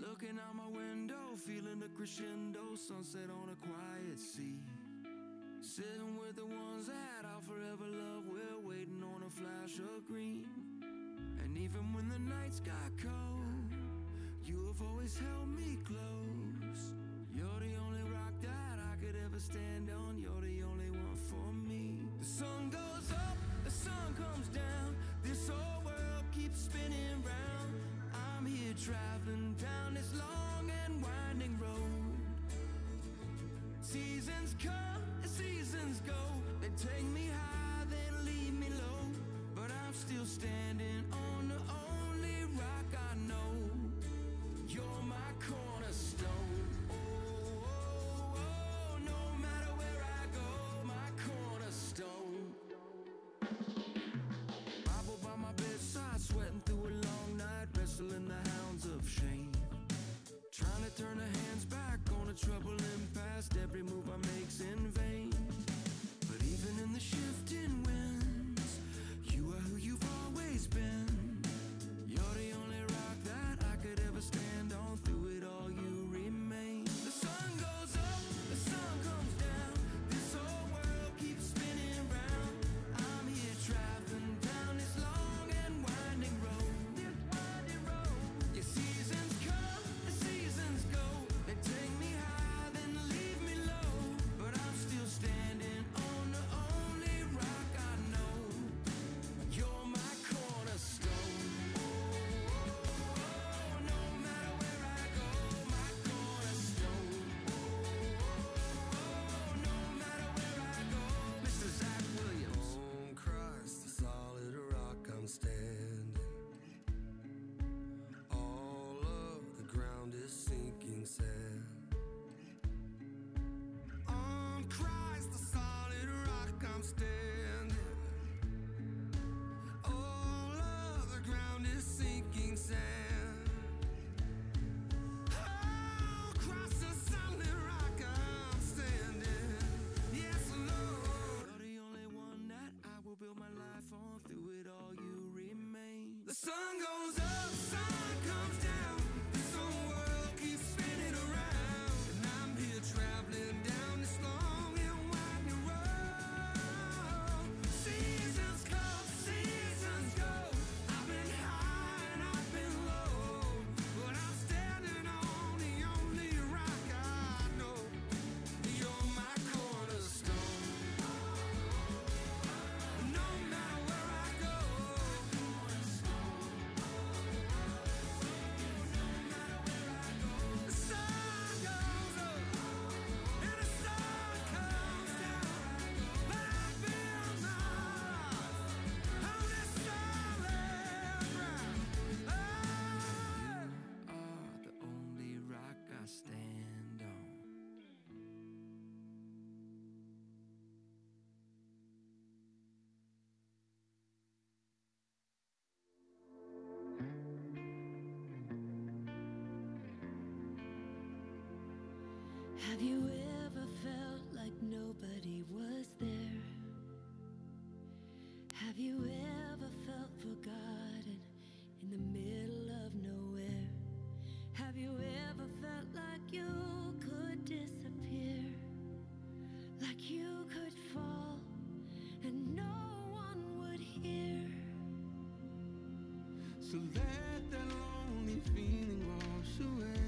Looking out my window, feeling the crescendo, sunset on a quiet sea. Sitting with the ones that I'll forever love, we're waiting on a flash of green. And even when the nights got cold, you have always held me close. You're the only rock that I could ever stand on, you're the only one for me. The sun goes up, the sun comes down, this old world keeps spinning round you're traveling down this long and winding road. Seasons come and seasons go. They take me high, then leave me low. But I'm still standing on the standing. All of the ground is sinking sand. Have you ever felt like nobody was there? Have you ever felt forgotten in the middle of nowhere? Have you ever felt like you could disappear? Like you could fall and no one would hear? So let that lonely feeling wash away.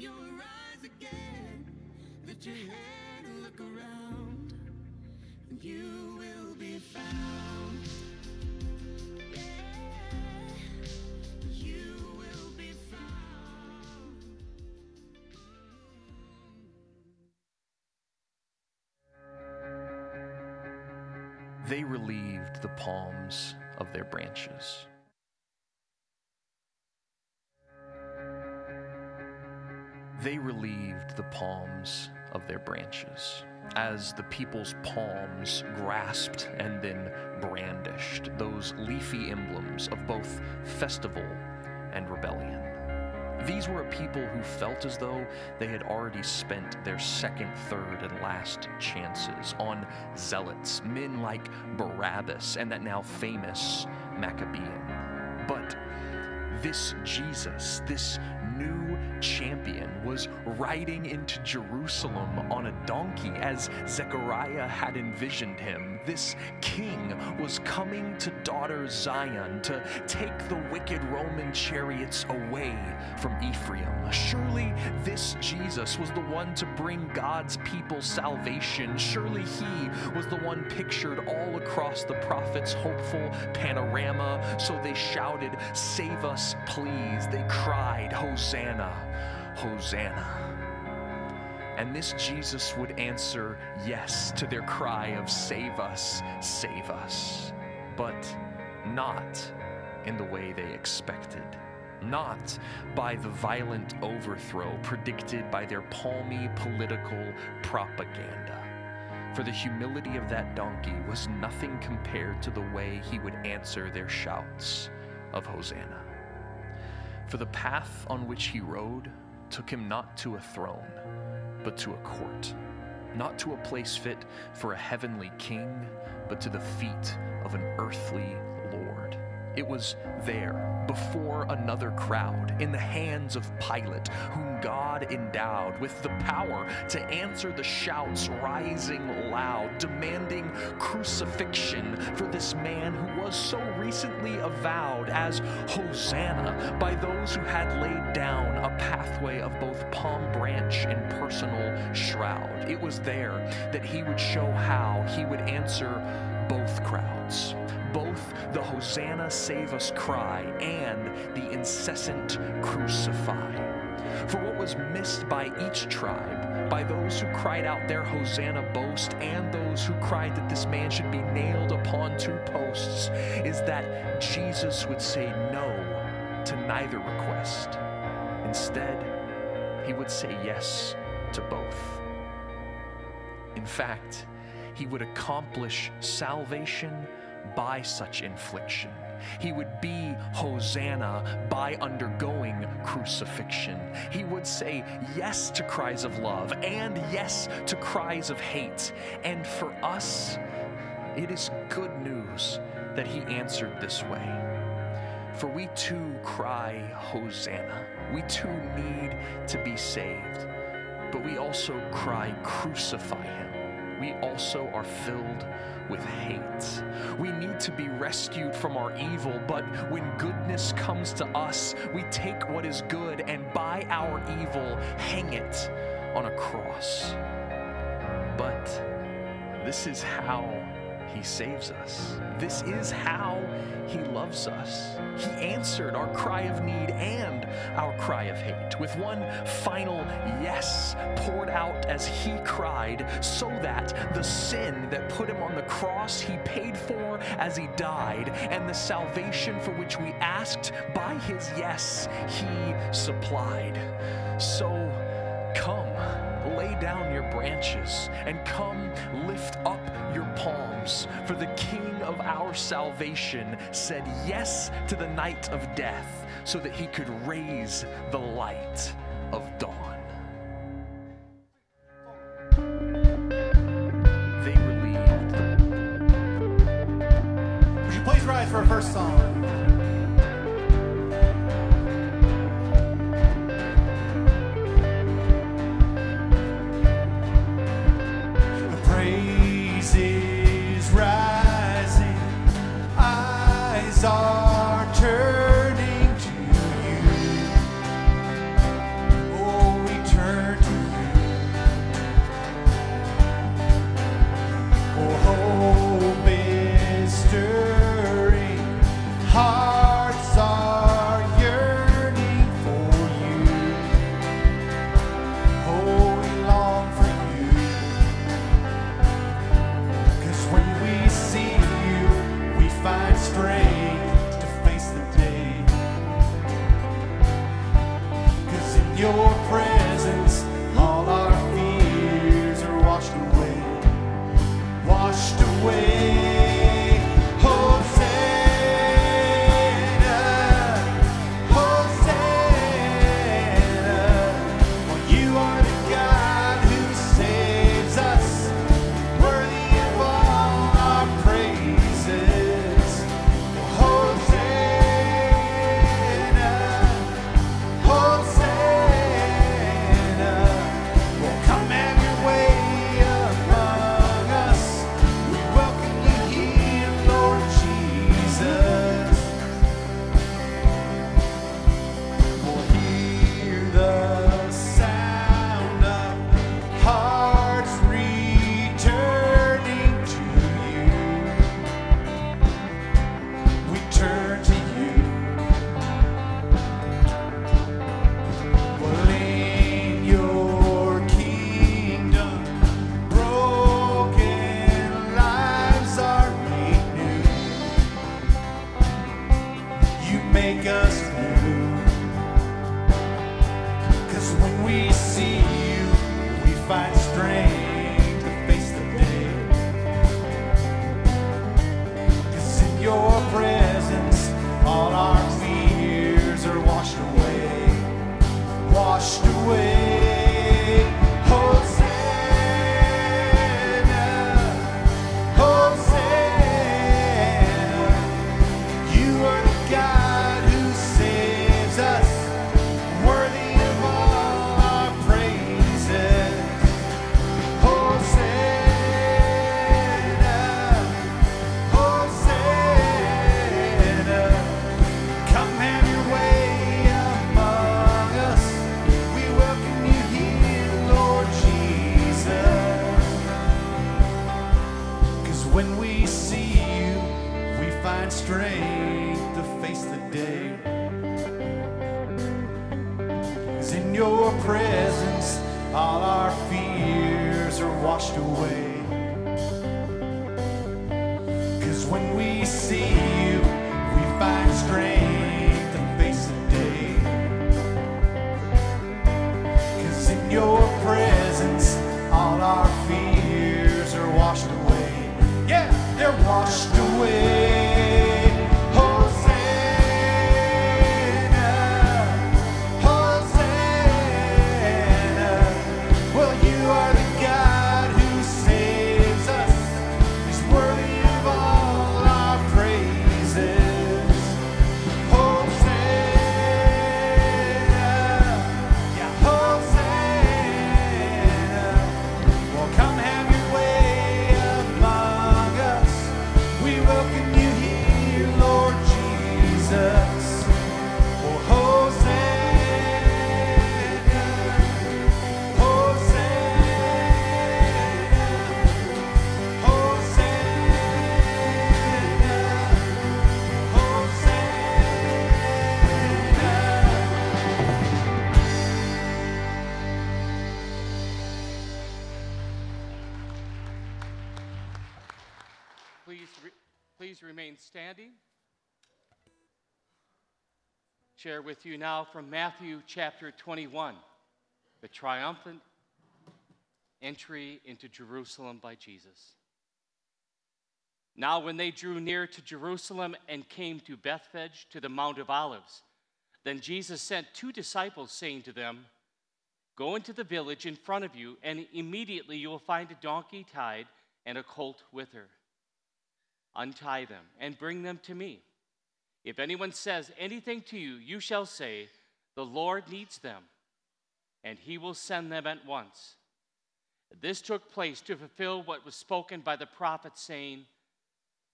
your eyes again. Lift your head and look around, and you will be found. They relieved the palms of their branches. The palms of their branches as the people's palms grasped and then brandished those leafy emblems of both festival and rebellion. These were a people who felt as though they had already spent their second, third, and last chances on zealots, men like Barabbas and that now famous Maccabean. But this Jesus, this new champion, was riding into Jerusalem on a donkey as Zechariah had envisioned him. This king was coming to daughter Zion to take the wicked Roman chariots away from Ephraim. Surely this Jesus was the one to bring God's people salvation. Surely he was the one pictured all across the prophet's hopeful panorama. So they shouted, Save us, please. They cried, Hosanna, Hosanna. And this Jesus would answer yes to their cry of, Save us, save us. But not in the way they expected. Not by the violent overthrow predicted by their palmy political propaganda. For the humility of that donkey was nothing compared to the way he would answer their shouts of Hosanna. For the path on which he rode took him not to a throne, but to a court, not to a place fit for a heavenly king, but to the feet of an earthly. It was there, before another crowd, in the hands of Pilate, whom God endowed with the power to answer the shouts rising loud, demanding crucifixion for this man who was so recently avowed as Hosanna by those who had laid down a pathway of both palm branch and personal shroud. It was there that he would show how he would answer both crowds both the Hosanna save us cry and the incessant crucify. For what was missed by each tribe, by those who cried out their Hosanna boast, and those who cried that this man should be nailed upon two posts, is that Jesus would say no to neither request. Instead, he would say yes to both. In fact, he would accomplish salvation by such infliction. He would be Hosanna by undergoing crucifixion. He would say yes to cries of love and yes to cries of hate. And for us, it is good news that he answered this way. For we too cry, Hosanna. We too need to be saved. But we also cry, Crucify him. We also are filled with hate. We need to be rescued from our evil, but when goodness comes to us, we take what is good and by our evil hang it on a cross. But this is how he saves us. This is how He loves us. He answered our cry of need and our cry of hate with one final yes poured out as He cried, so that the sin that put Him on the cross He paid for as He died, and the salvation for which we asked by His yes He supplied. So come lay down your branches and come lift up your palms. For the King of our salvation said yes to the night of death so that he could raise the light of dawn. Would you please rise for our first song? Remain standing. Share with you now from Matthew chapter 21, the triumphant entry into Jerusalem by Jesus. Now, when they drew near to Jerusalem and came to Bethphage to the Mount of Olives, then Jesus sent two disciples, saying to them, Go into the village in front of you, and immediately you will find a donkey tied and a colt with her untie them and bring them to me. If anyone says anything to you, you shall say, The Lord needs them, and he will send them at once. This took place to fulfill what was spoken by the prophet, saying,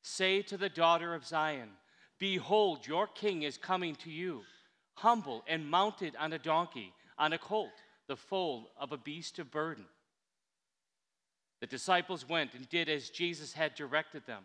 Say to the daughter of Zion, Behold, your king is coming to you, humble and mounted on a donkey, on a colt, the foal of a beast of burden. The disciples went and did as Jesus had directed them.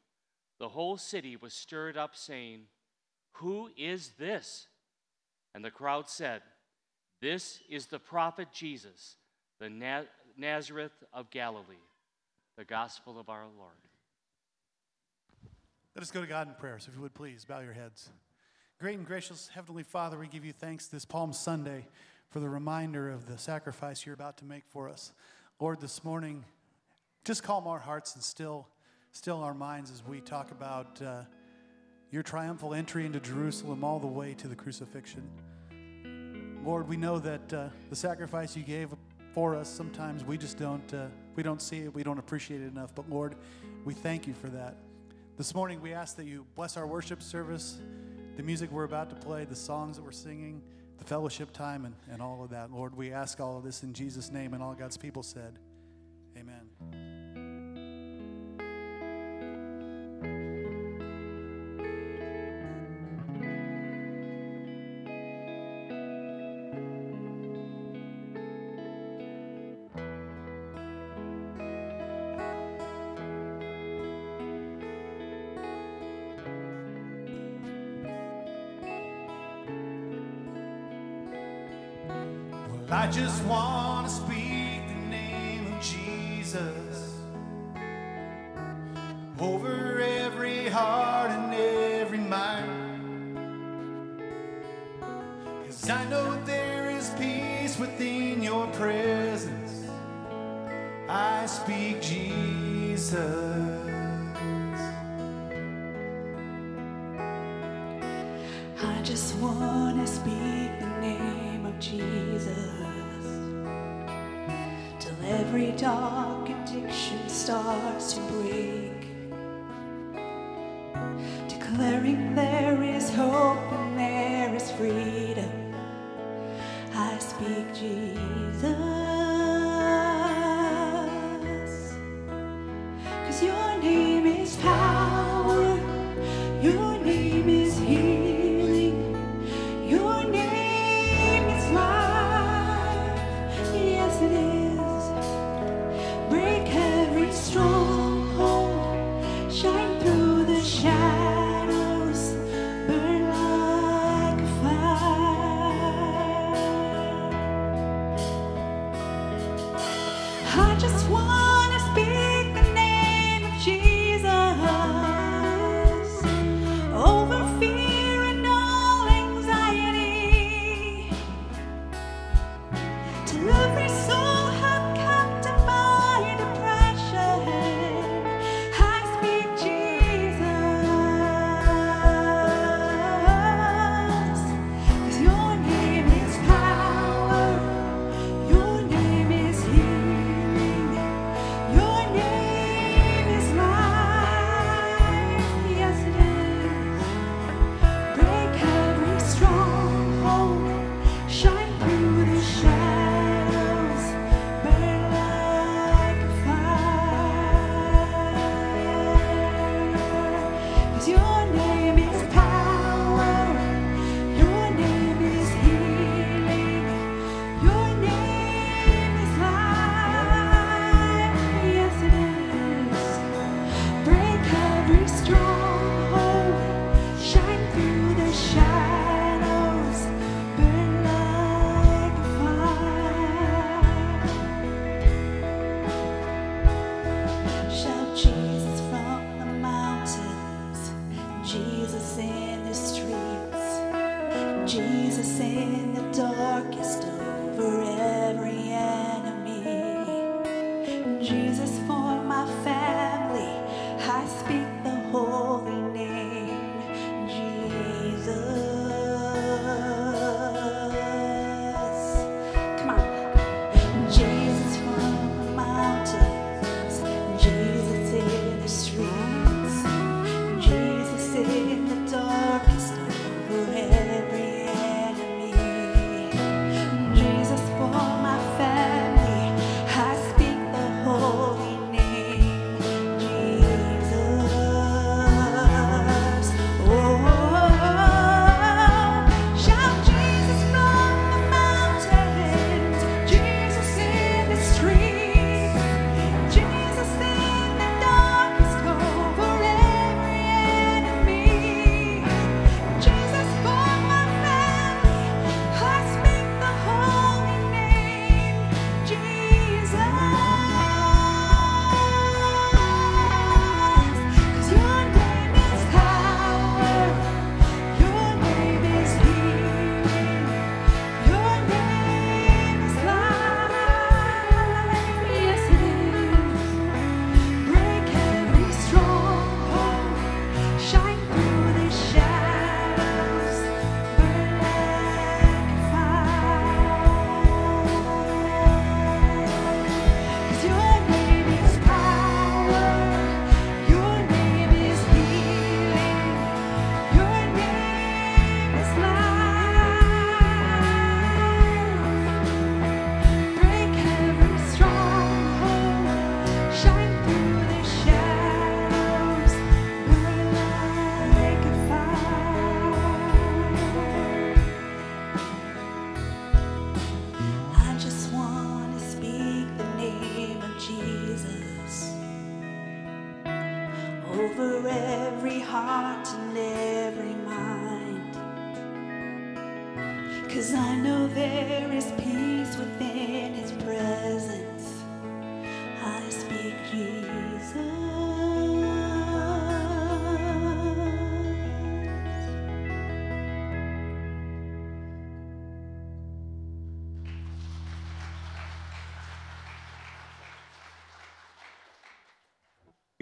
the whole city was stirred up, saying, Who is this? And the crowd said, This is the prophet Jesus, the Na- Nazareth of Galilee, the gospel of our Lord. Let us go to God in prayer. So, if you would please bow your heads. Great and gracious Heavenly Father, we give you thanks this Palm Sunday for the reminder of the sacrifice you're about to make for us. Lord, this morning, just calm our hearts and still, still our minds as we talk about uh, your triumphal entry into Jerusalem all the way to the crucifixion. Lord, we know that uh, the sacrifice you gave for us, sometimes we just don't, uh, we don't see it, we don't appreciate it enough. But Lord, we thank you for that. This morning, we ask that you bless our worship service, the music we're about to play, the songs that we're singing, the fellowship time, and, and all of that. Lord, we ask all of this in Jesus' name, and all God's people said, Amen.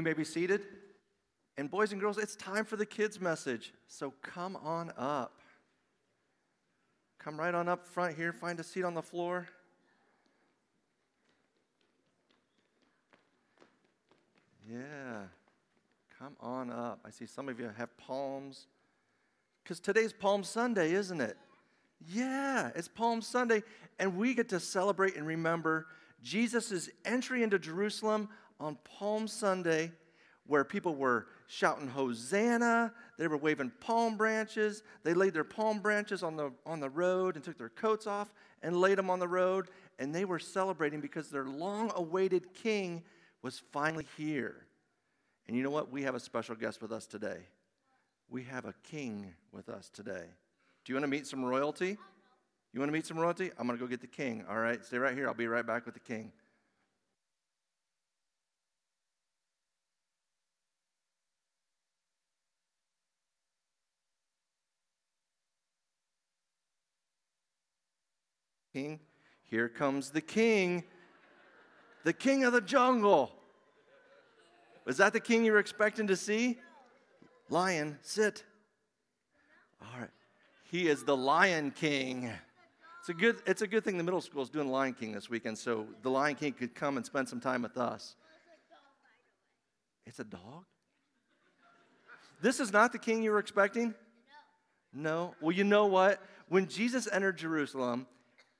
may be seated. And boys and girls, it's time for the kids' message. So come on up. Come right on up front here, find a seat on the floor. Yeah, come on up. I see some of you have palms. Because today's Palm Sunday, isn't it? Yeah, it's Palm Sunday, and we get to celebrate and remember Jesus' entry into Jerusalem on Palm Sunday where people were shouting Hosanna. They were waving palm branches. They laid their palm branches on the, on the road and took their coats off and laid them on the road. And they were celebrating because their long awaited king was finally here. And you know what? We have a special guest with us today. We have a king with us today. Do you want to meet some royalty? You want to meet some royalty? I'm going to go get the king. All right, stay right here. I'll be right back with the king. Here comes the king, the king of the jungle. Was that the king you were expecting to see? Lion, sit. All right. He is the Lion King. It's a good, it's a good thing the middle school is doing Lion King this weekend, so the Lion King could come and spend some time with us. It's a dog? This is not the king you were expecting? No. Well, you know what? When Jesus entered Jerusalem,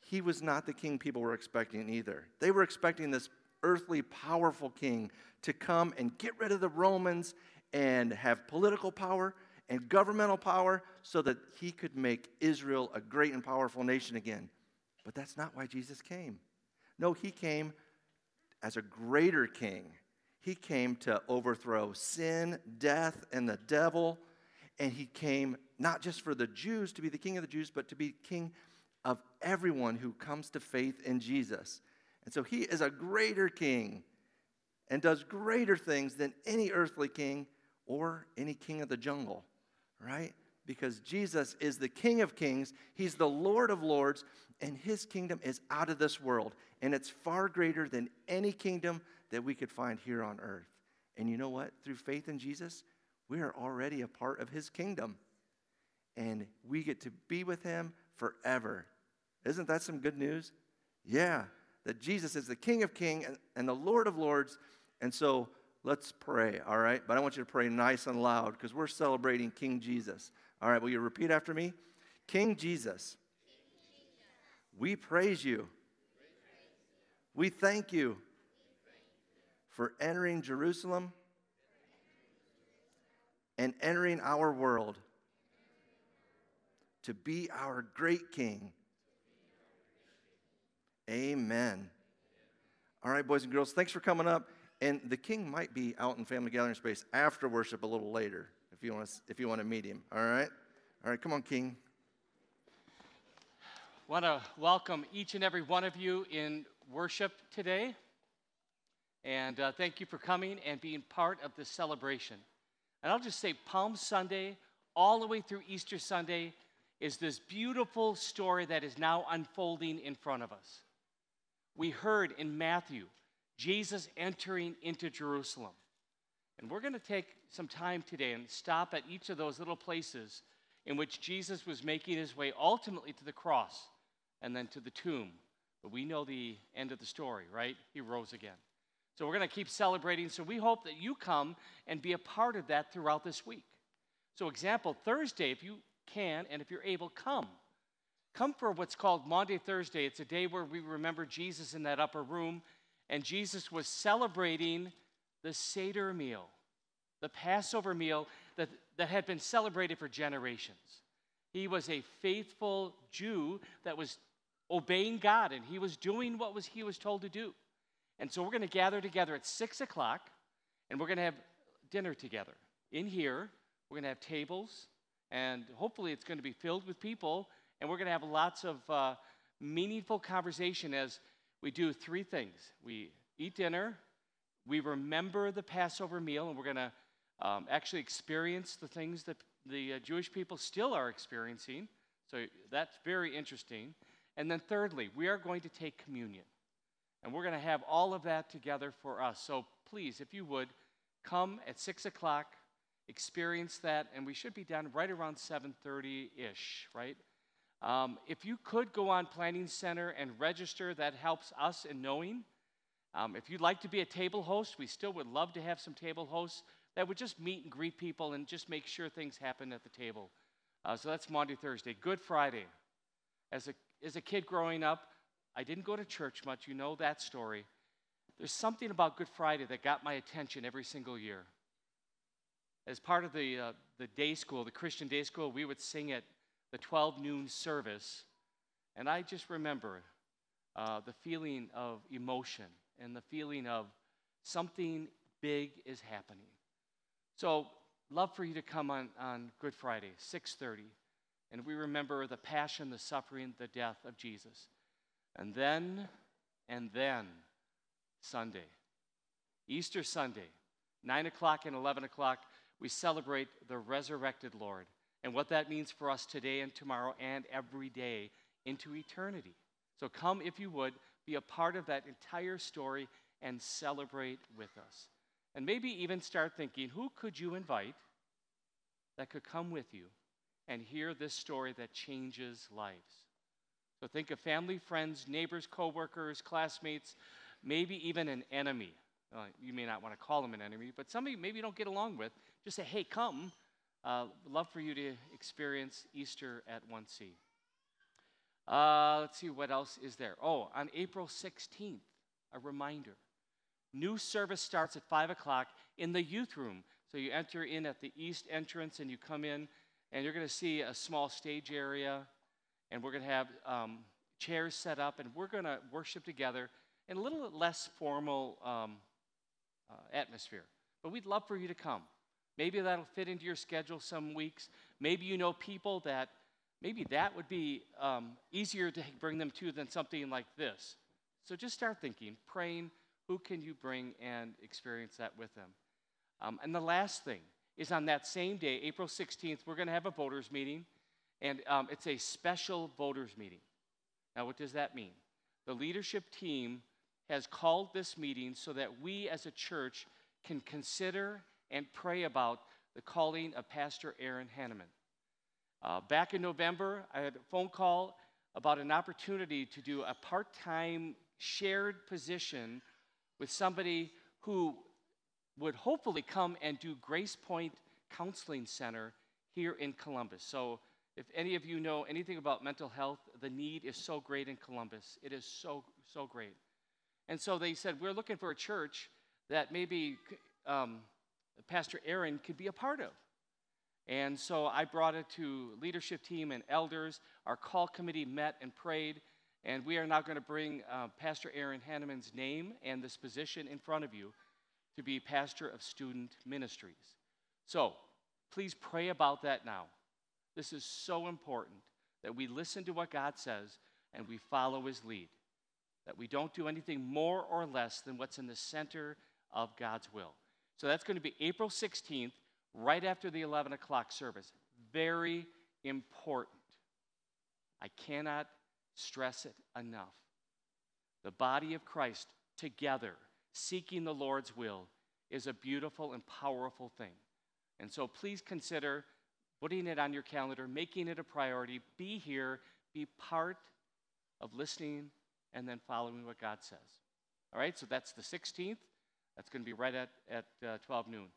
he was not the king people were expecting either. They were expecting this earthly, powerful king to come and get rid of the Romans and have political power and governmental power so that he could make Israel a great and powerful nation again. But that's not why Jesus came. No, he came as a greater king. He came to overthrow sin, death, and the devil. And he came not just for the Jews to be the king of the Jews, but to be king of everyone who comes to faith in Jesus. And so he is a greater king and does greater things than any earthly king or any king of the jungle right? Because Jesus is the King of Kings, He's the Lord of Lords, and His kingdom is out of this world. And it's far greater than any kingdom that we could find here on earth. And you know what? Through faith in Jesus, we are already a part of His kingdom. And we get to be with Him forever. Isn't that some good news? Yeah, that Jesus is the King of Kings and the Lord of Lords. And so Let's pray, all right? But I want you to pray nice and loud because we're celebrating King Jesus. All right, will you repeat after me? King Jesus, we praise you. We thank you for entering Jerusalem and entering our world to be our great King. Amen. All right, boys and girls, thanks for coming up. And the king might be out in family gathering space after worship a little later if you want to, if you want to meet him. All right? All right, come on, king. want to welcome each and every one of you in worship today. And uh, thank you for coming and being part of this celebration. And I'll just say, Palm Sunday, all the way through Easter Sunday, is this beautiful story that is now unfolding in front of us. We heard in Matthew Jesus entering into Jerusalem. And we're going to take some time today and stop at each of those little places in which Jesus was making his way ultimately to the cross and then to the tomb. But we know the end of the story, right? He rose again. So we're going to keep celebrating. So we hope that you come and be a part of that throughout this week. So, example, Thursday, if you can and if you're able, come. Come for what's called Maundy Thursday. It's a day where we remember Jesus in that upper room and Jesus was celebrating the Seder meal, the Passover meal that, that had been celebrated for generations. He was a faithful Jew that was obeying God, and he was doing what was, he was told to do. And so we're going to gather together at 6 o'clock, and we're going to have dinner together. In here, we're going to have tables, and hopefully it's going to be filled with people, and we're going to have lots of uh, meaningful conversation as we do three things we eat dinner, we remember the Passover meal, and we're going to um, actually experience the things that the uh, Jewish people still are experiencing. So that's very interesting. And then, thirdly, we are going to take communion. And we're going to have all of that together for us. So please, if you would, come at 6 o'clock, experience that, and we should be done right around 7.30-ish, right? Um, if you could go on Planning Center and register, that helps us in knowing. Um, if you'd like to be a table host, we still would love to have some table hosts that would just meet and greet people and just make sure things happen at the table. Uh, so that's Maundy, Thursday. Good Friday. As a, as a kid growing up, I didn't go to church much. You know that story. There's something about Good Friday that got my attention every single year. As part of the, uh, the day school, the Christian day school, we would sing at the 12 noon service. And I just remember uh, the feeling of emotion and the feeling of something big is happening. So, love for you to come on, on Good Friday, 6:30, and we remember the passion, the suffering, the death of Jesus. And then, and then, Sunday, Easter Sunday, 9 o'clock and 11 o'clock, we celebrate the resurrected Lord and what that means for us today and tomorrow and every day into eternity. So come, if you would, be a part of that entire story and celebrate with us. And maybe even start thinking who could you invite that could come with you and hear this story that changes lives? So think of family, friends, neighbors, coworkers, classmates, maybe even an enemy. Uh, you may not want to call them an enemy, but somebody maybe you don't get along with. Just say, hey, come. Uh, love for you to experience Easter at 1C. Uh, let's see, what else is there? Oh, on April 16th, a reminder. New service starts at 5 o'clock in the youth room. So you enter in at the east entrance and you come in, and you're going to see a small stage area, and we're going to have um, chairs set up, and we're going to worship together in a little less formal um, uh, atmosphere. But we'd love for you to come. Maybe that'll fit into your schedule some weeks. Maybe you know people that maybe that would be um, easier to bring them to than something like this. So just start thinking, praying, who can you bring and experience that with them? Um, and the last thing is on that same day, April 16th, we're going to have a voters meeting, and um, it's a special voters meeting. Now, what does that mean? The leadership team has called this meeting so that we as a church can consider and pray about the calling of Pastor Aaron Hanneman. Uh, back in November, I had a phone call about an opportunity to do a part time shared position with somebody who would hopefully come and do Grace Point Counseling Center here in Columbus. So, if any of you know anything about mental health, the need is so great in Columbus. It is so, so great. And so they said, We're looking for a church that maybe um, Pastor Aaron could be a part of. And so I brought it to leadership team and elders. Our call committee met and prayed. And we are now going to bring uh, Pastor Aaron Hanneman's name and this position in front of you to be pastor of student ministries. So please pray about that now. This is so important that we listen to what God says and we follow his lead, that we don't do anything more or less than what's in the center of God's will. So that's going to be April 16th, right after the 11 o'clock service. Very important. I cannot stress it enough. The body of Christ together, seeking the Lord's will, is a beautiful and powerful thing. And so please consider putting it on your calendar, making it a priority. Be here, be part of listening and then following what God says. All right, so that's the 16th. That's going to be right at, at uh, 12 noon.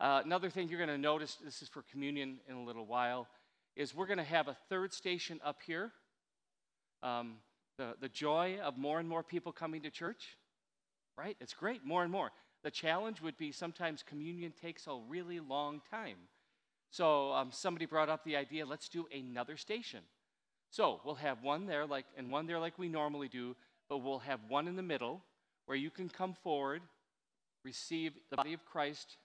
Uh, another thing you're going to notice, this is for communion in a little while, is we're going to have a third station up here um, the, the joy of more and more people coming to church, right? It's great, more and more. The challenge would be sometimes communion takes a really long time. So um, somebody brought up the idea let's do another station. So we'll have one there, like, and one there like we normally do, but we'll have one in the middle where you can come forward, receive the body of Christ.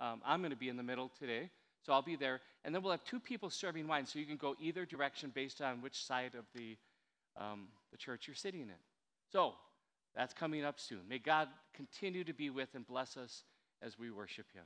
Um, I'm going to be in the middle today, so I'll be there. And then we'll have two people serving wine, so you can go either direction based on which side of the um, the church you're sitting in. So that's coming up soon. May God continue to be with and bless us as we worship Him.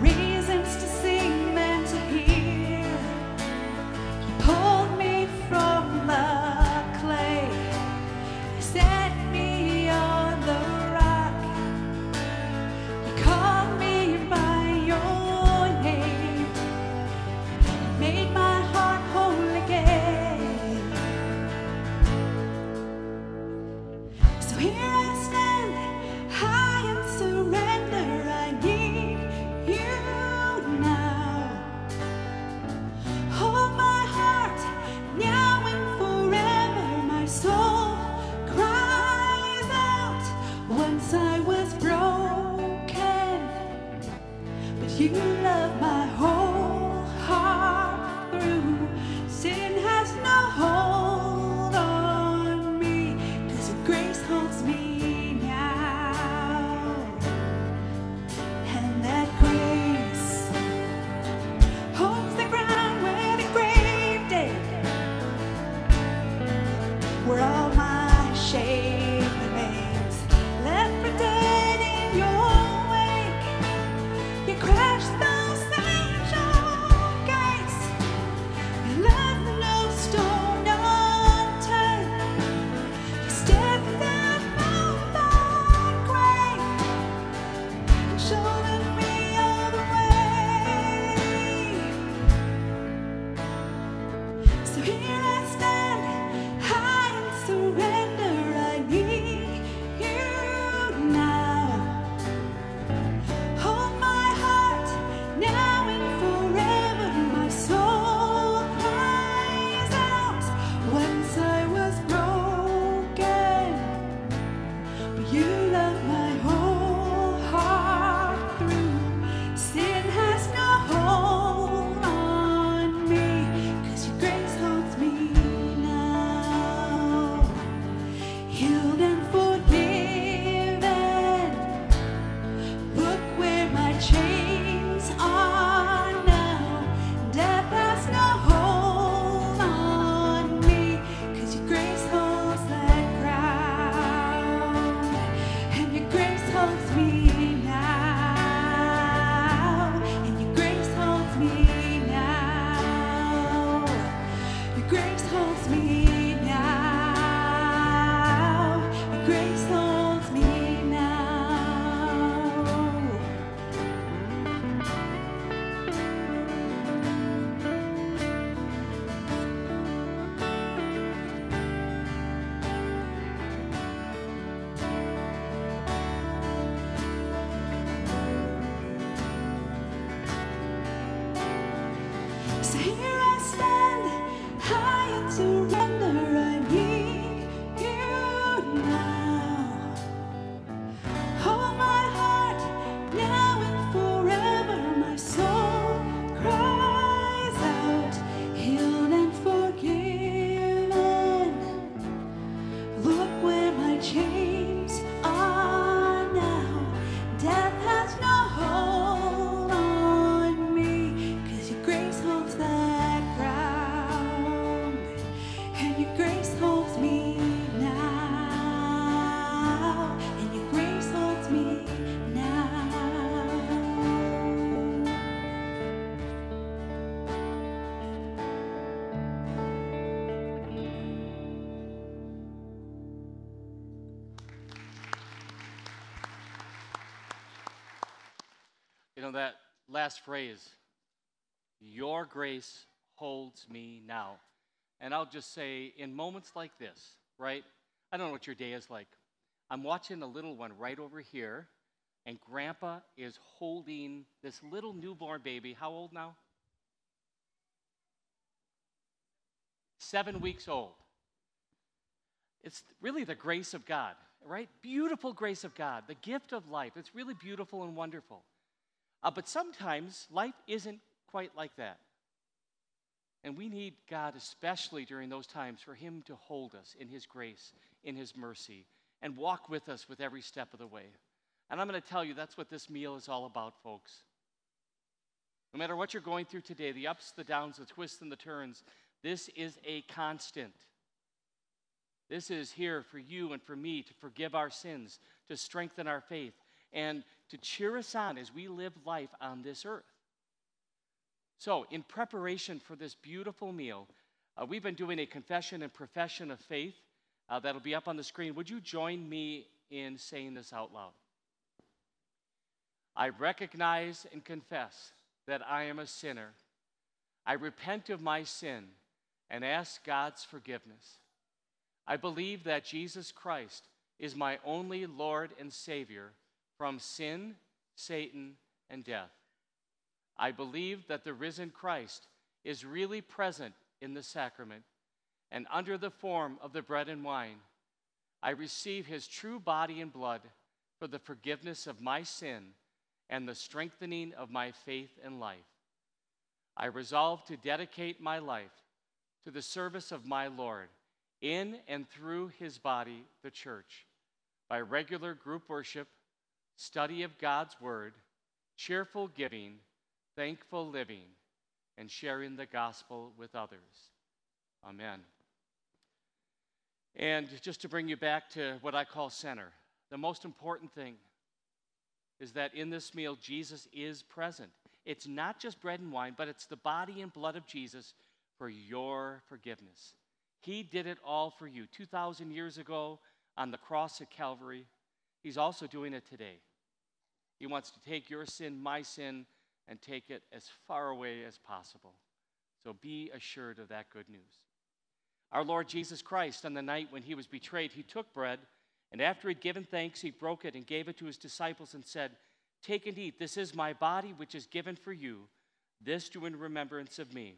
With last phrase, your grace holds me now. And I'll just say, in moments like this, right? I don't know what your day is like. I'm watching a little one right over here, and grandpa is holding this little newborn baby. How old now? Seven weeks old. It's really the grace of God, right? Beautiful grace of God, the gift of life. It's really beautiful and wonderful. Uh, but sometimes life isn't quite like that. And we need God, especially during those times, for Him to hold us in His grace, in His mercy, and walk with us with every step of the way. And I'm going to tell you that's what this meal is all about, folks. No matter what you're going through today, the ups, the downs, the twists, and the turns, this is a constant. This is here for you and for me to forgive our sins, to strengthen our faith, and to cheer us on as we live life on this earth. So, in preparation for this beautiful meal, uh, we've been doing a confession and profession of faith uh, that'll be up on the screen. Would you join me in saying this out loud? I recognize and confess that I am a sinner. I repent of my sin and ask God's forgiveness. I believe that Jesus Christ is my only Lord and Savior from sin, Satan, and death. I believe that the risen Christ is really present in the sacrament, and under the form of the bread and wine, I receive his true body and blood for the forgiveness of my sin and the strengthening of my faith and life. I resolve to dedicate my life to the service of my Lord in and through his body, the church, by regular group worship, study of God's word, cheerful giving, thankful living, and sharing the gospel with others. Amen. And just to bring you back to what I call center, the most important thing is that in this meal, Jesus is present. It's not just bread and wine, but it's the body and blood of Jesus for your forgiveness. He did it all for you 2,000 years ago on the cross at Calvary. He's also doing it today. He wants to take your sin, my sin, and take it as far away as possible. So be assured of that good news. Our Lord Jesus Christ, on the night when he was betrayed, he took bread, and after he'd given thanks, he broke it and gave it to his disciples and said, Take and eat. This is my body, which is given for you. This do in remembrance of me.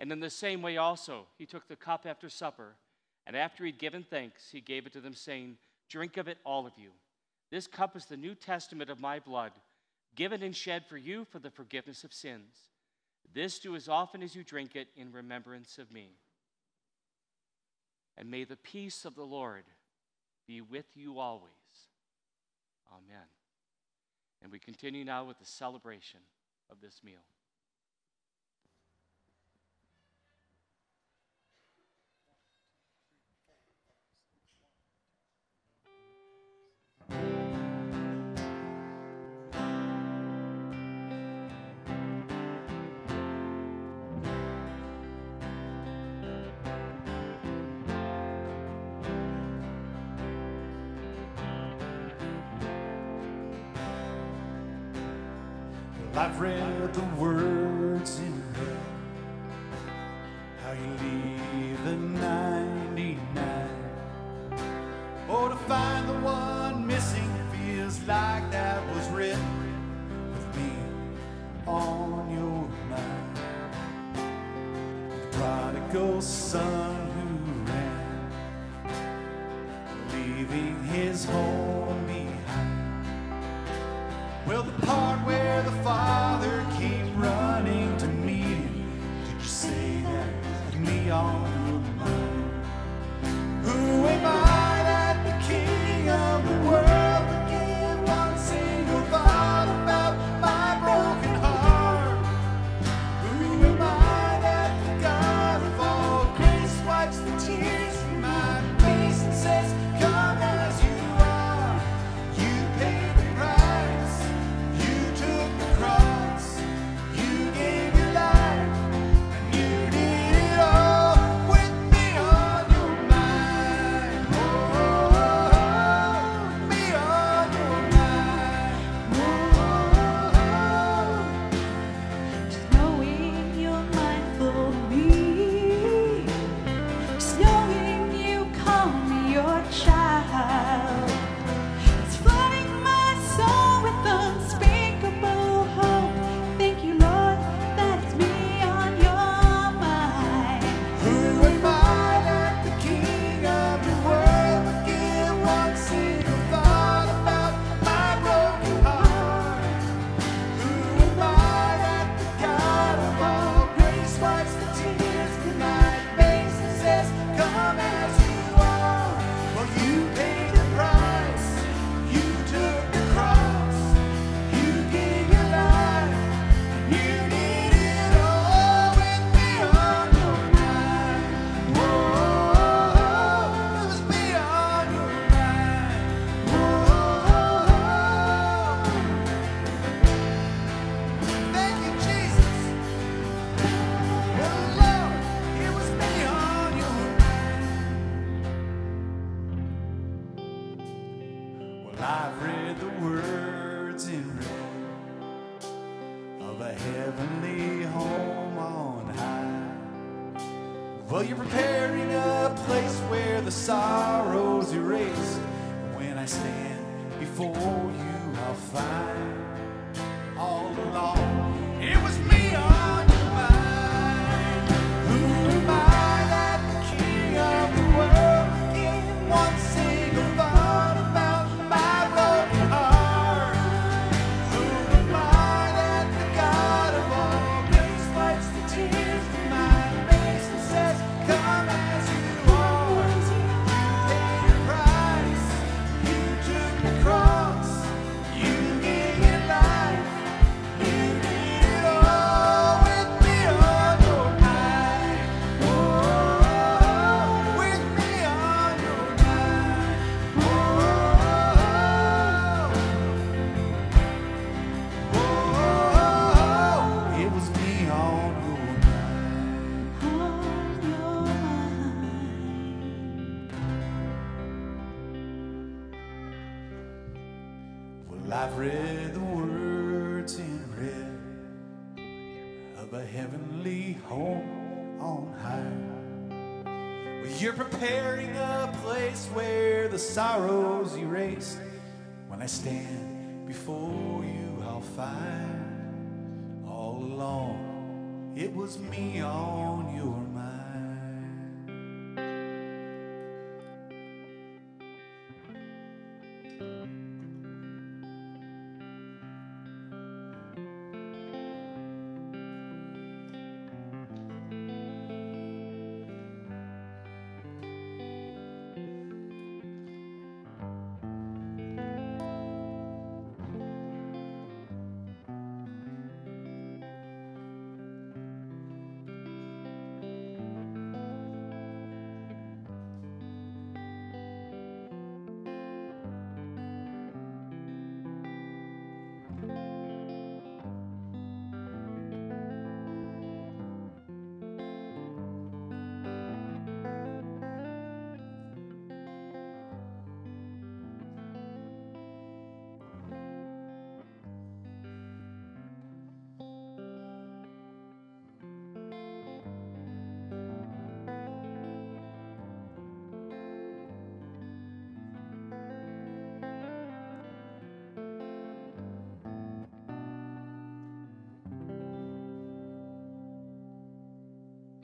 And in the same way, also, he took the cup after supper, and after he'd given thanks, he gave it to them, saying, Drink of it, all of you. This cup is the New Testament of my blood, given and shed for you for the forgiveness of sins. This do as often as you drink it in remembrance of me. And may the peace of the Lord be with you always. Amen. And we continue now with the celebration of this meal.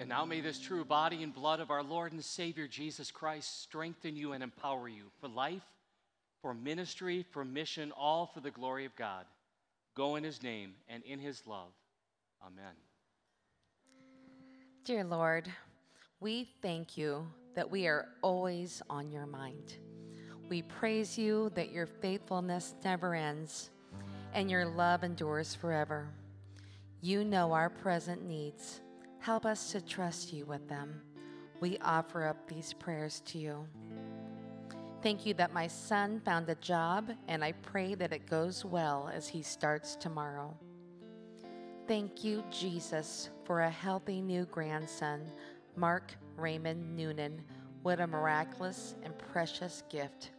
And now may this true body and blood of our Lord and Savior Jesus Christ strengthen you and empower you for life, for ministry, for mission, all for the glory of God. Go in his name and in his love. Amen. Dear Lord, we thank you that we are always on your mind. We praise you that your faithfulness never ends and your love endures forever. You know our present needs. Help us to trust you with them. We offer up these prayers to you. Thank you that my son found a job, and I pray that it goes well as he starts tomorrow. Thank you, Jesus, for a healthy new grandson, Mark Raymond Noonan. What a miraculous and precious gift.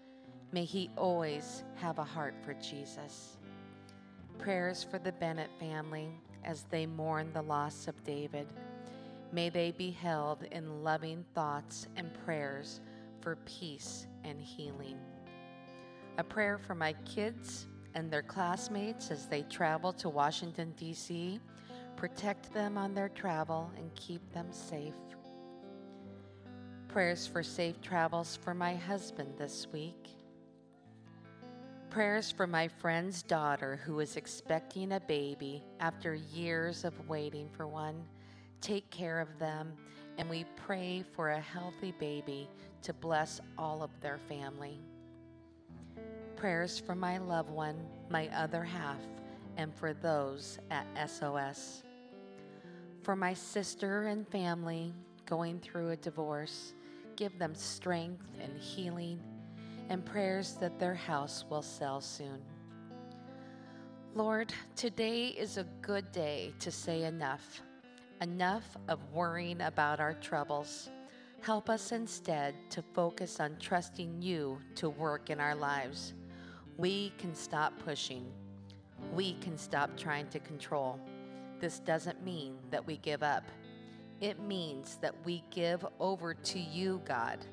May he always have a heart for Jesus. Prayers for the Bennett family as they mourn the loss of David. May they be held in loving thoughts and prayers for peace and healing. A prayer for my kids and their classmates as they travel to Washington, D.C. Protect them on their travel and keep them safe. Prayers for safe travels for my husband this week. Prayers for my friend's daughter who is expecting a baby after years of waiting for one. Take care of them, and we pray for a healthy baby to bless all of their family. Prayers for my loved one, my other half, and for those at SOS. For my sister and family going through a divorce, give them strength and healing, and prayers that their house will sell soon. Lord, today is a good day to say enough. Enough of worrying about our troubles. Help us instead to focus on trusting you to work in our lives. We can stop pushing. We can stop trying to control. This doesn't mean that we give up. It means that we give over to you, God,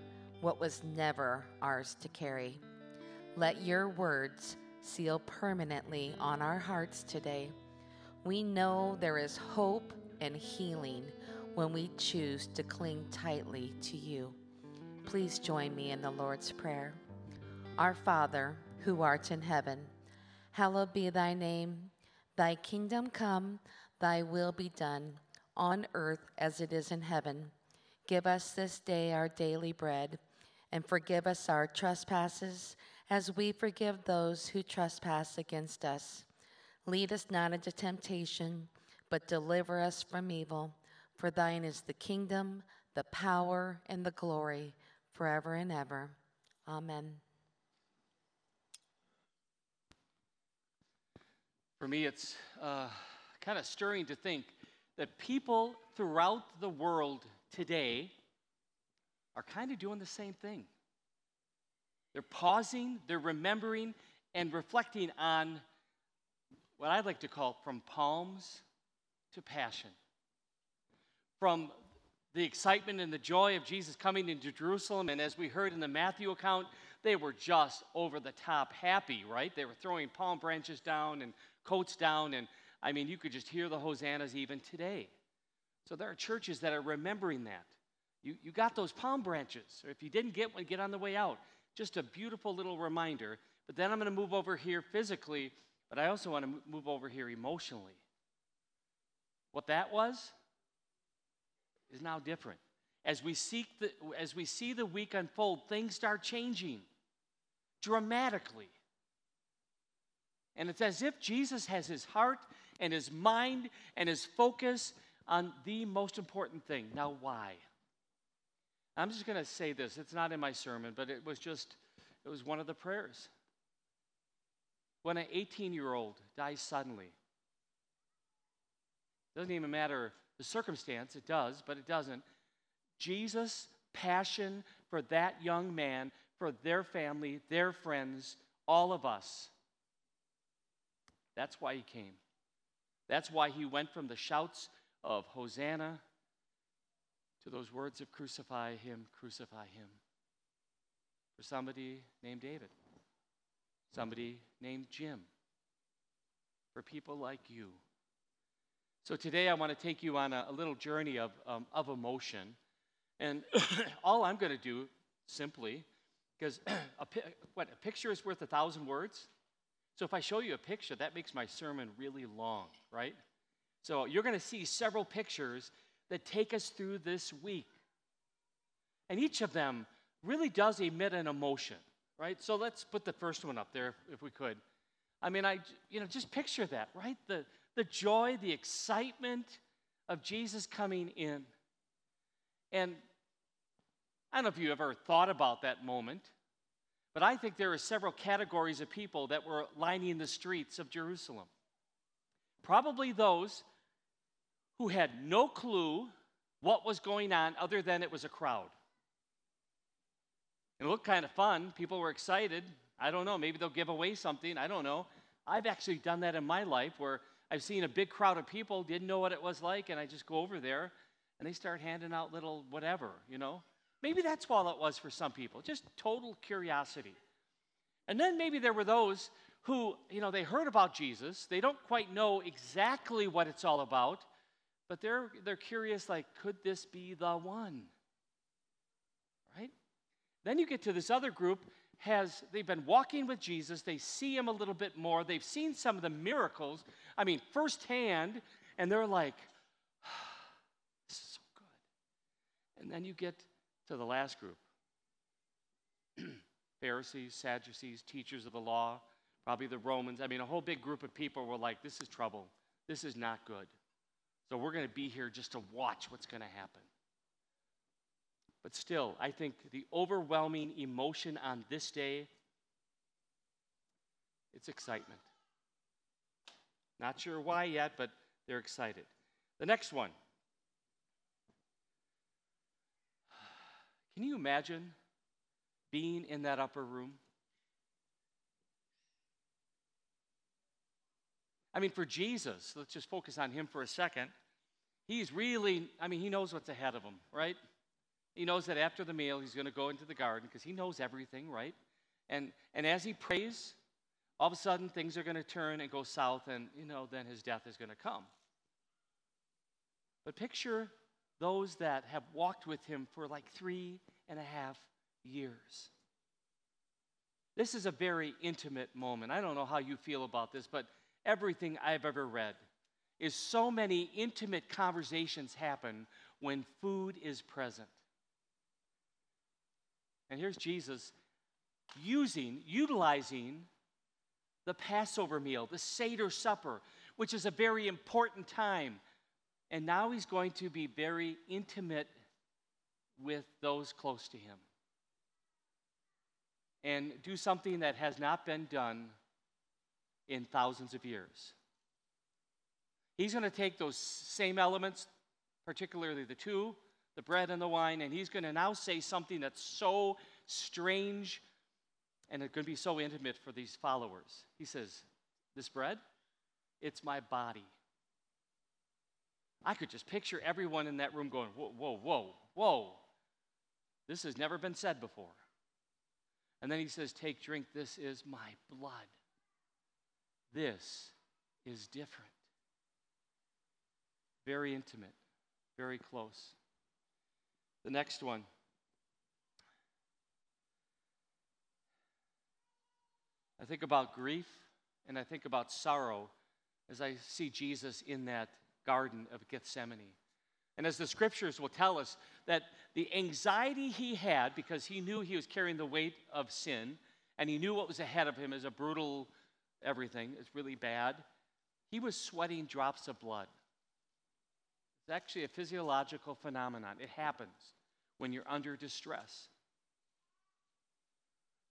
what was never ours to carry. Let your words seal permanently on our hearts today. We know there is hope and healing when we choose to cling tightly to you. Please join me in the Lord's Prayer. Our Father, who art in heaven, hallowed be thy name. Thy kingdom come, thy will be done, on earth as it is in heaven. Give us this day our daily bread, and forgive us our trespasses as we forgive those who trespass against us. Lead us not into temptation, but deliver us from evil. For thine is the kingdom, the power, and the glory, forever and ever. Amen. For me, it's uh, kind of stirring to think that people throughout the world today are kind of doing the same thing. They're pausing, they're remembering, and reflecting on what I'd like to call from palms to passion. From the excitement and the joy of Jesus coming into Jerusalem, and as we heard in the Matthew account, they were just over the top happy, right? They were throwing palm branches down and coats down, and I mean, you could just hear the hosannas even today. So there are churches that are remembering that. You, you got those palm branches, or if you didn't get one, get on the way out. Just a beautiful little reminder. But then I'm going to move over here physically, but I also want to move over here emotionally. What that was is now different. As we, seek the, as we see the week unfold, things start changing dramatically. And it's as if Jesus has his heart and his mind and his focus on the most important thing. Now, why? I'm just going to say this. It's not in my sermon, but it was just, it was one of the prayers. When an 18 year old dies suddenly, doesn't even matter the circumstance, it does, but it doesn't. Jesus' passion for that young man, for their family, their friends, all of us. That's why he came. That's why he went from the shouts of Hosanna to those words of crucify him, crucify him. For somebody named David, somebody named Jim, for people like you. So today I want to take you on a, a little journey of, um, of emotion. And all I'm going to do simply, because a, what, a picture is worth a thousand words. So if I show you a picture, that makes my sermon really long, right? So you're going to see several pictures that take us through this week. And each of them really does emit an emotion, right? So let's put the first one up there if we could. I mean, I, you know, just picture that, right? The, the joy, the excitement of Jesus coming in. And I don't know if you ever thought about that moment, but I think there are several categories of people that were lining the streets of Jerusalem. Probably those who had no clue what was going on other than it was a crowd. It looked kind of fun. People were excited. I don't know. Maybe they'll give away something. I don't know. I've actually done that in my life where I've seen a big crowd of people, didn't know what it was like, and I just go over there and they start handing out little whatever, you know? Maybe that's all it was for some people, just total curiosity. And then maybe there were those who, you know, they heard about Jesus. They don't quite know exactly what it's all about, but they're, they're curious like, could this be the one? Right? Then you get to this other group has they've been walking with Jesus, they see him a little bit more, they've seen some of the miracles, I mean, firsthand, and they're like, this is so good. And then you get to the last group. Pharisees, Sadducees, teachers of the law, probably the Romans. I mean, a whole big group of people were like, this is trouble. This is not good. So we're going to be here just to watch what's going to happen. But still, I think the overwhelming emotion on this day it's excitement. Not sure why yet, but they're excited. The next one. Can you imagine being in that upper room? I mean, for Jesus, let's just focus on him for a second. He's really, I mean, he knows what's ahead of him, right? He knows that after the meal, he's going to go into the garden because he knows everything, right? And, and as he prays, all of a sudden things are going to turn and go south, and, you know, then his death is going to come. But picture those that have walked with him for like three and a half years. This is a very intimate moment. I don't know how you feel about this, but everything I've ever read is so many intimate conversations happen when food is present. And here's Jesus using, utilizing the Passover meal, the Seder supper, which is a very important time. And now he's going to be very intimate with those close to him and do something that has not been done in thousands of years. He's going to take those same elements, particularly the two, the bread and the wine, and he's going to now say something that's so strange and it's going to be so intimate for these followers. He says, This bread, it's my body. I could just picture everyone in that room going, Whoa, whoa, whoa, whoa. This has never been said before. And then he says, Take, drink, this is my blood. This is different. Very intimate, very close. The next one. I think about grief and I think about sorrow as I see Jesus in that Garden of Gethsemane. And as the scriptures will tell us, that the anxiety he had because he knew he was carrying the weight of sin and he knew what was ahead of him as a brutal everything, it's really bad. He was sweating drops of blood. It's actually a physiological phenomenon. It happens when you're under distress.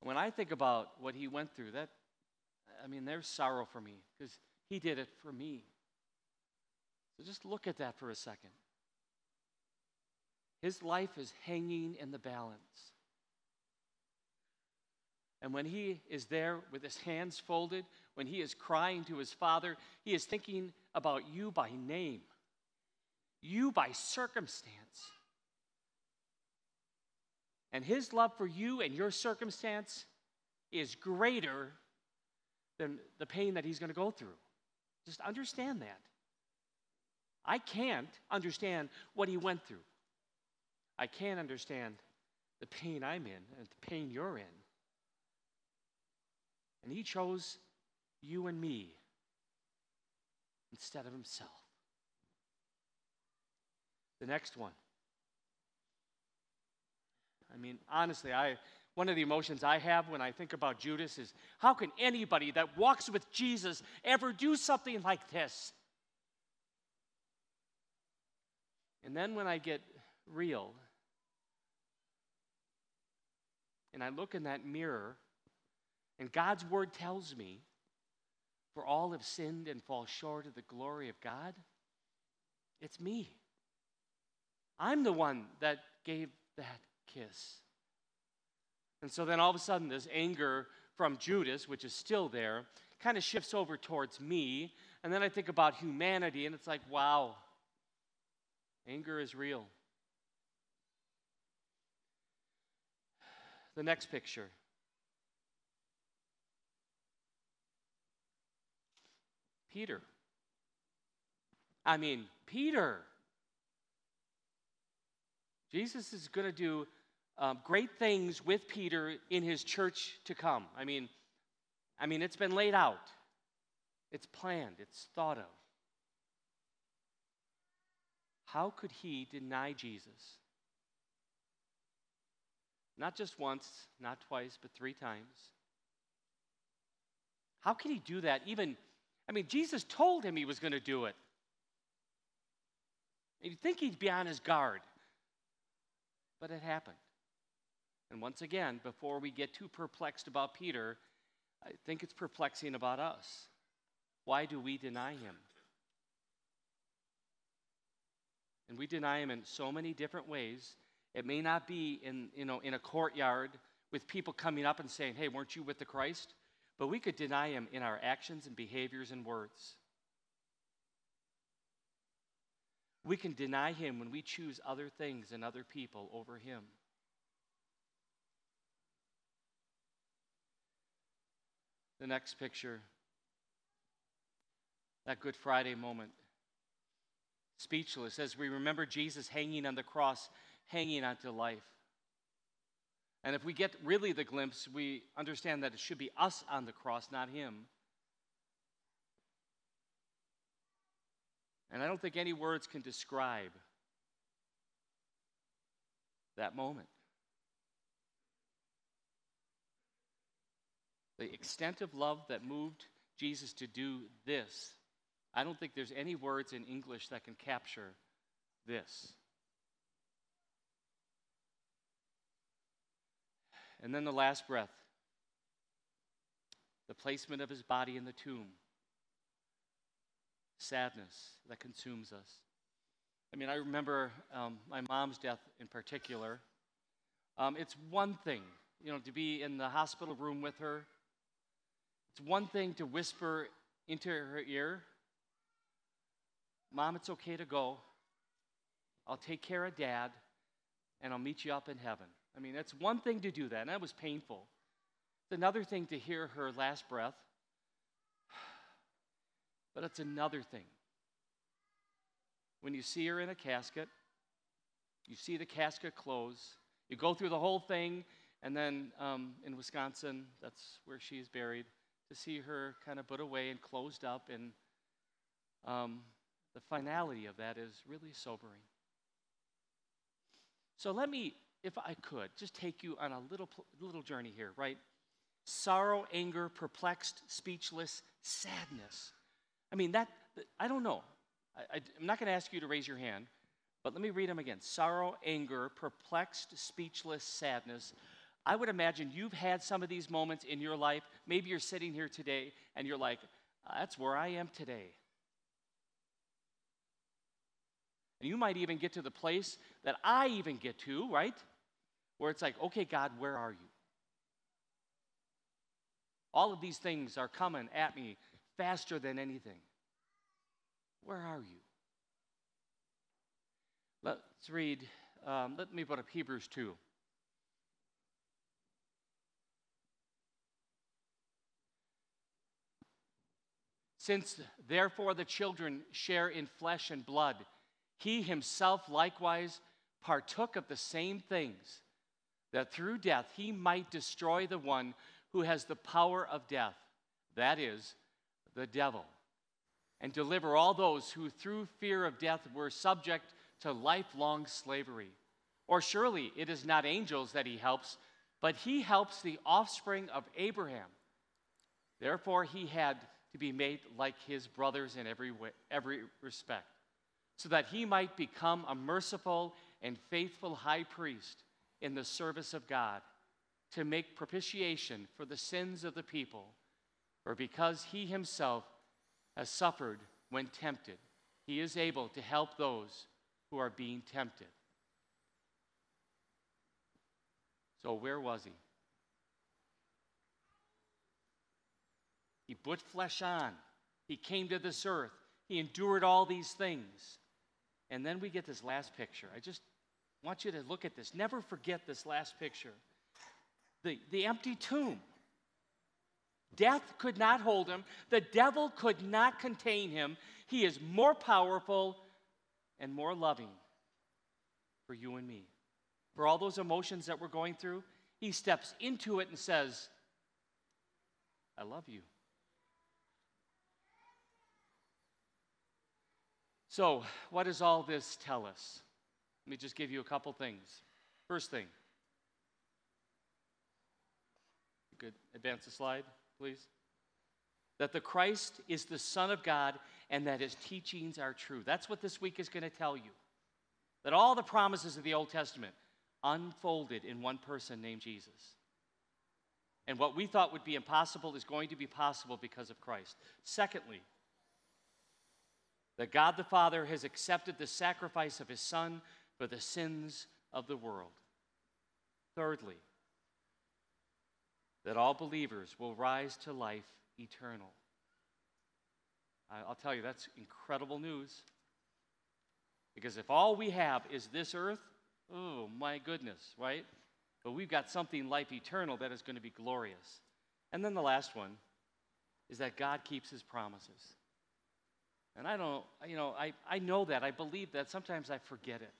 When I think about what he went through, that I mean, there's sorrow for me because he did it for me. So just look at that for a second. His life is hanging in the balance. And when he is there with his hands folded, when he is crying to his father, he is thinking about you by name, you by circumstance. And his love for you and your circumstance is greater than the pain that he's going to go through. Just understand that. I can't understand what he went through. I can't understand the pain I'm in and the pain you're in. And he chose you and me instead of himself. The next one. I mean, honestly, I one of the emotions I have when I think about Judas is how can anybody that walks with Jesus ever do something like this? And then when I get real and I look in that mirror, and God's word tells me, for all have sinned and fall short of the glory of God, it's me. I'm the one that gave that kiss. And so then all of a sudden, this anger from Judas, which is still there, kind of shifts over towards me. And then I think about humanity, and it's like, wow, anger is real. The next picture. Peter. I mean, Peter. Jesus is going to do um, great things with Peter in his church to come. I mean, I mean, it's been laid out, it's planned, it's thought of. How could he deny Jesus? Not just once, not twice, but three times. How could he do that? Even, I mean, Jesus told him he was going to do it. You'd think he'd be on his guard, but it happened. And once again, before we get too perplexed about Peter, I think it's perplexing about us. Why do we deny him? And we deny him in so many different ways it may not be in, you know, in a courtyard with people coming up and saying, hey, weren't you with the Christ? But we could deny him in our actions and behaviors and words. We can deny Him when we choose other things and other people over Him. The next picture, that Good Friday moment. Speechless as we remember Jesus hanging on the cross, hanging onto life. And if we get really the glimpse, we understand that it should be us on the cross, not Him. And I don't think any words can describe that moment. The extent of love that moved Jesus to do this, I don't think there's any words in English that can capture this. And then the last breath the placement of his body in the tomb sadness that consumes us. I mean, I remember um, my mom's death in particular. Um, it's one thing, you know, to be in the hospital room with her. It's one thing to whisper into her ear, Mom, it's okay to go. I'll take care of dad, and I'll meet you up in heaven. I mean, it's one thing to do that, and that was painful. It's another thing to hear her last breath but it's another thing. When you see her in a casket, you see the casket close, you go through the whole thing, and then um, in Wisconsin, that's where she is buried, to see her kind of put away and closed up, and um, the finality of that is really sobering. So let me, if I could, just take you on a little, little journey here, right? Sorrow, anger, perplexed, speechless, sadness. I mean, that, I don't know. I, am not going to ask you to raise your hand, but let me read them again sorrow, anger, perplexed, speechless, sadness. I would imagine you've had some of these moments in your life. Maybe you're sitting here today and you're like, that's where I am today. And you might even get to the place that I even get to, right? Where it's like, okay, God, where are you? All of these things are coming at me faster than anything. Where are you? Let's read, um, let me put up Hebrews 2. Since therefore the children share in flesh and blood, he himself likewise partook of the same things, that through death he might destroy the one who has the power of death, that is, the devil, and deliver all those who through fear of death were subject to lifelong slavery. Or surely it is not angels that he helps, but he helps the offspring of Abraham. Therefore, he had to be made like his brothers in every, way, every respect, so that he might become a merciful and faithful high priest in the service of God to make propitiation for the sins of the people or because he himself has suffered when tempted, he is able to help those who are being tempted. So, where was he? He put flesh on. He came to this earth. He endured all these things. And then we get this last picture. I just want you to look at this. Never forget this last picture the, the empty tomb. Death could not hold him, the devil could not contain him. He is more powerful and more loving for you and me. For all those emotions that we're going through, he steps into it and says, I love you. So, what does all this tell us? Let me just give you a couple things. First thing, you could advance the slide please? That the Christ is the Son of God and that his teachings are true. That's what this week is going to tell you. That all the promises of the Old Testament unfolded in one person named Jesus. And what we thought would be impossible is going to be possible because of Christ. Secondly, that God the Father has accepted the sacrifice of his Son for the sins of the world. Thirdly, that all believers will rise to life eternal. I'll tell you, that's incredible news. Because if all we have is this earth, oh my goodness, right? But we've got something life eternal that is going to be glorious. And then the last one is that God keeps his promises. And I don't, you know, I, I know that. I believe that. Sometimes I forget it.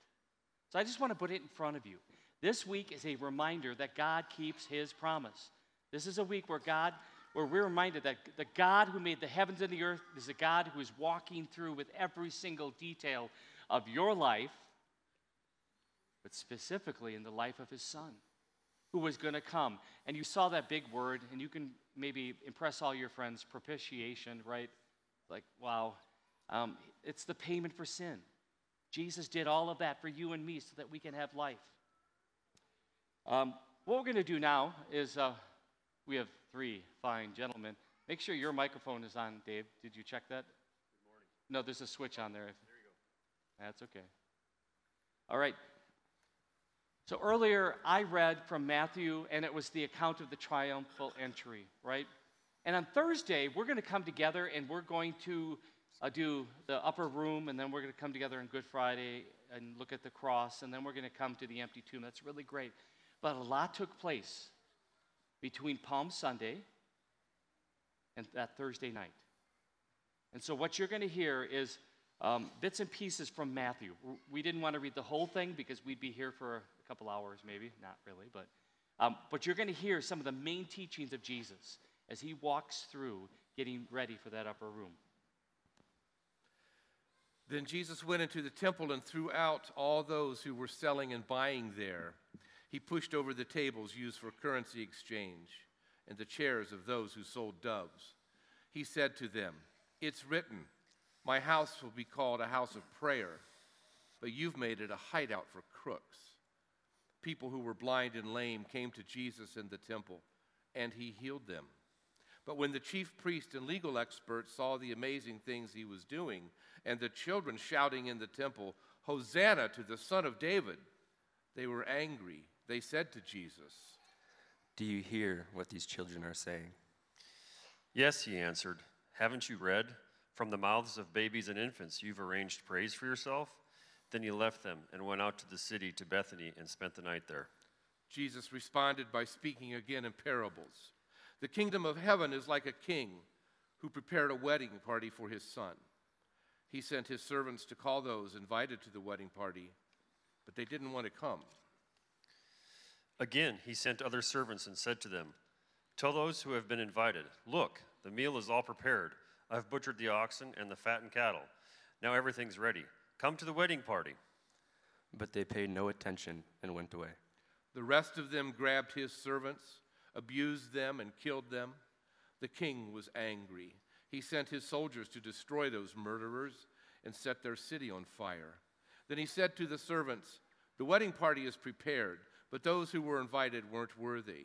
So I just want to put it in front of you. This week is a reminder that God keeps his promise. This is a week where God, where we're reminded that the God who made the heavens and the earth is a God who is walking through with every single detail of your life, but specifically in the life of his son, who was going to come. And you saw that big word, and you can maybe impress all your friends propitiation, right? Like, wow. Um, it's the payment for sin. Jesus did all of that for you and me so that we can have life. Um, what we're going to do now is uh, we have three fine gentlemen. Make sure your microphone is on, Dave. Did you check that? Good morning. No, there's a switch on there. There you go. That's okay. All right. So earlier I read from Matthew, and it was the account of the triumphal entry, right? And on Thursday, we're going to come together and we're going to uh, do the upper room, and then we're going to come together on Good Friday and look at the cross, and then we're going to come to the empty tomb. That's really great. But a lot took place between Palm Sunday and that Thursday night. And so, what you're going to hear is um, bits and pieces from Matthew. We didn't want to read the whole thing because we'd be here for a couple hours, maybe. Not really, but, um, but you're going to hear some of the main teachings of Jesus as he walks through getting ready for that upper room. Then Jesus went into the temple and threw out all those who were selling and buying there. He pushed over the tables used for currency exchange and the chairs of those who sold doves. He said to them, It's written, My house will be called a house of prayer, but you've made it a hideout for crooks. People who were blind and lame came to Jesus in the temple, and he healed them. But when the chief priest and legal experts saw the amazing things he was doing, and the children shouting in the temple, Hosanna to the Son of David, they were angry. They said to Jesus, Do you hear what these children are saying? Yes, he answered. Haven't you read? From the mouths of babies and infants, you've arranged praise for yourself? Then he left them and went out to the city to Bethany and spent the night there. Jesus responded by speaking again in parables. The kingdom of heaven is like a king who prepared a wedding party for his son. He sent his servants to call those invited to the wedding party, but they didn't want to come. Again, he sent other servants and said to them, Tell those who have been invited, Look, the meal is all prepared. I've butchered the oxen and the fattened cattle. Now everything's ready. Come to the wedding party. But they paid no attention and went away. The rest of them grabbed his servants, abused them, and killed them. The king was angry. He sent his soldiers to destroy those murderers and set their city on fire. Then he said to the servants, The wedding party is prepared, but those who were invited weren't worthy.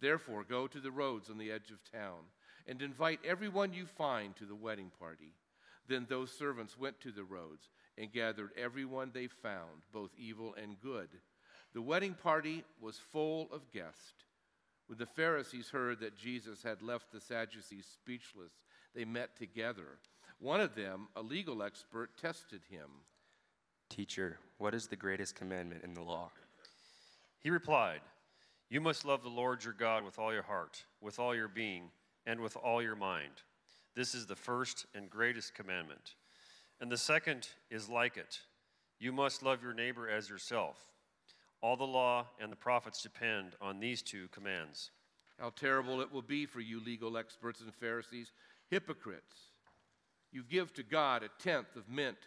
Therefore, go to the roads on the edge of town and invite everyone you find to the wedding party. Then those servants went to the roads and gathered everyone they found, both evil and good. The wedding party was full of guests. When the Pharisees heard that Jesus had left the Sadducees speechless, they met together. One of them, a legal expert, tested him. Teacher, what is the greatest commandment in the law? He replied, You must love the Lord your God with all your heart, with all your being, and with all your mind. This is the first and greatest commandment. And the second is like it you must love your neighbor as yourself. All the law and the prophets depend on these two commands. How terrible it will be for you, legal experts and Pharisees, hypocrites. You give to God a tenth of mint,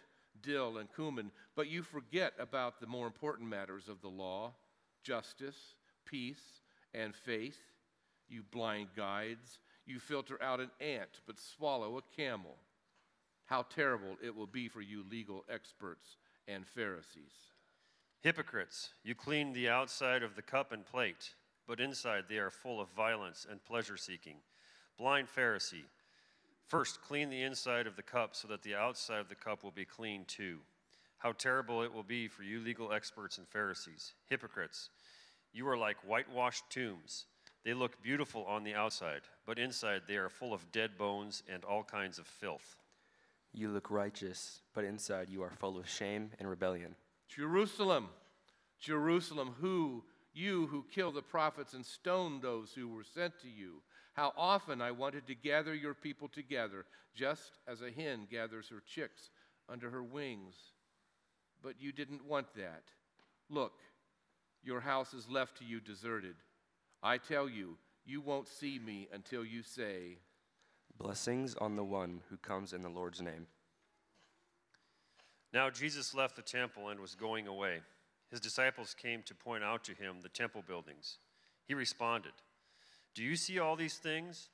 dill, and cumin, but you forget about the more important matters of the law justice, peace, and faith. You blind guides. You filter out an ant, but swallow a camel. How terrible it will be for you, legal experts and Pharisees. Hypocrites, you clean the outside of the cup and plate, but inside they are full of violence and pleasure seeking. Blind Pharisee, first clean the inside of the cup so that the outside of the cup will be clean too. How terrible it will be for you, legal experts and Pharisees. Hypocrites, you are like whitewashed tombs. They look beautiful on the outside, but inside they are full of dead bones and all kinds of filth. You look righteous, but inside you are full of shame and rebellion. Jerusalem, Jerusalem, who you who kill the prophets and stone those who were sent to you. How often I wanted to gather your people together, just as a hen gathers her chicks under her wings. But you didn't want that. Look, your house is left to you deserted. I tell you, you won't see me until you say, Blessings on the one who comes in the Lord's name. Now Jesus left the temple and was going away. His disciples came to point out to him the temple buildings. He responded, Do you see all these things?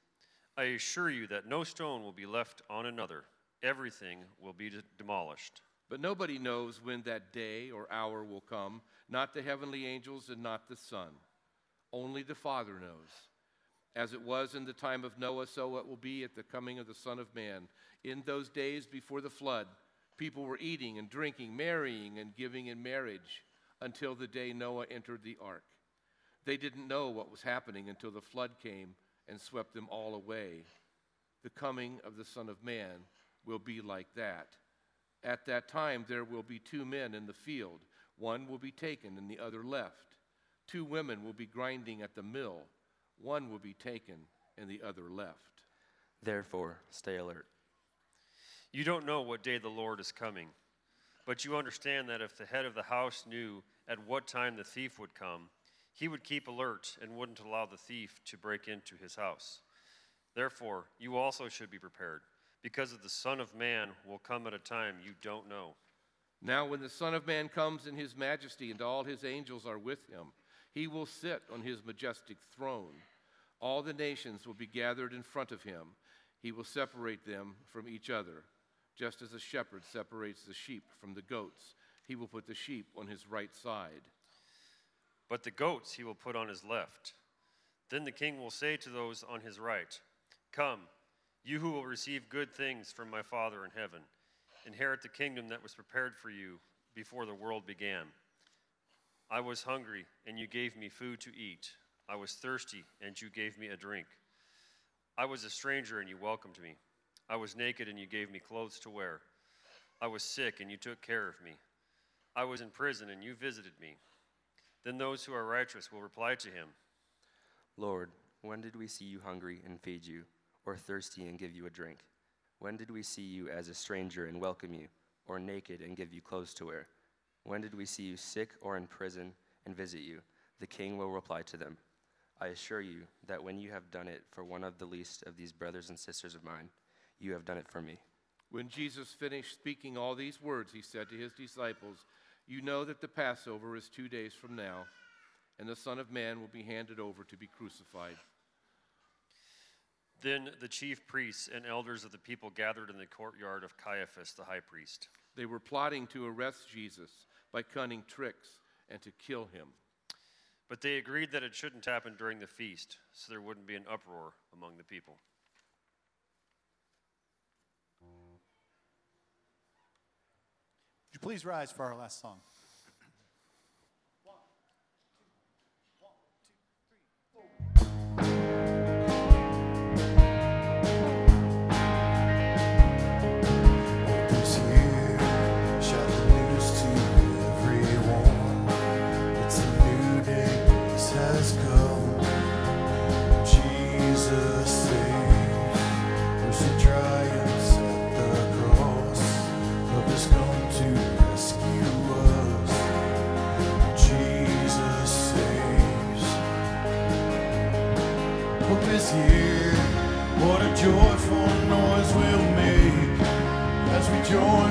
I assure you that no stone will be left on another, everything will be demolished. But nobody knows when that day or hour will come, not the heavenly angels and not the Son. Only the Father knows. As it was in the time of Noah, so it will be at the coming of the Son of Man. In those days before the flood, people were eating and drinking, marrying and giving in marriage until the day Noah entered the ark. They didn't know what was happening until the flood came and swept them all away. The coming of the Son of Man will be like that. At that time, there will be two men in the field. One will be taken and the other left. Two women will be grinding at the mill. One will be taken and the other left. Therefore, stay alert. You don't know what day the Lord is coming, but you understand that if the head of the house knew at what time the thief would come, he would keep alert and wouldn't allow the thief to break into his house. Therefore, you also should be prepared, because of the Son of Man will come at a time you don't know. Now, when the Son of Man comes in his majesty and all his angels are with him, he will sit on his majestic throne. All the nations will be gathered in front of him. He will separate them from each other, just as a shepherd separates the sheep from the goats. He will put the sheep on his right side. But the goats he will put on his left. Then the king will say to those on his right, Come, you who will receive good things from my Father in heaven, inherit the kingdom that was prepared for you before the world began. I was hungry, and you gave me food to eat. I was thirsty, and you gave me a drink. I was a stranger, and you welcomed me. I was naked, and you gave me clothes to wear. I was sick, and you took care of me. I was in prison, and you visited me. Then those who are righteous will reply to him Lord, when did we see you hungry and feed you, or thirsty and give you a drink? When did we see you as a stranger and welcome you, or naked and give you clothes to wear? When did we see you sick or in prison and visit you? The king will reply to them I assure you that when you have done it for one of the least of these brothers and sisters of mine, you have done it for me. When Jesus finished speaking all these words, he said to his disciples, You know that the Passover is two days from now, and the Son of Man will be handed over to be crucified. Then the chief priests and elders of the people gathered in the courtyard of Caiaphas the high priest. They were plotting to arrest Jesus by cunning tricks and to kill him. But they agreed that it shouldn't happen during the feast, so there wouldn't be an uproar among the people. Would you please rise for our last song? As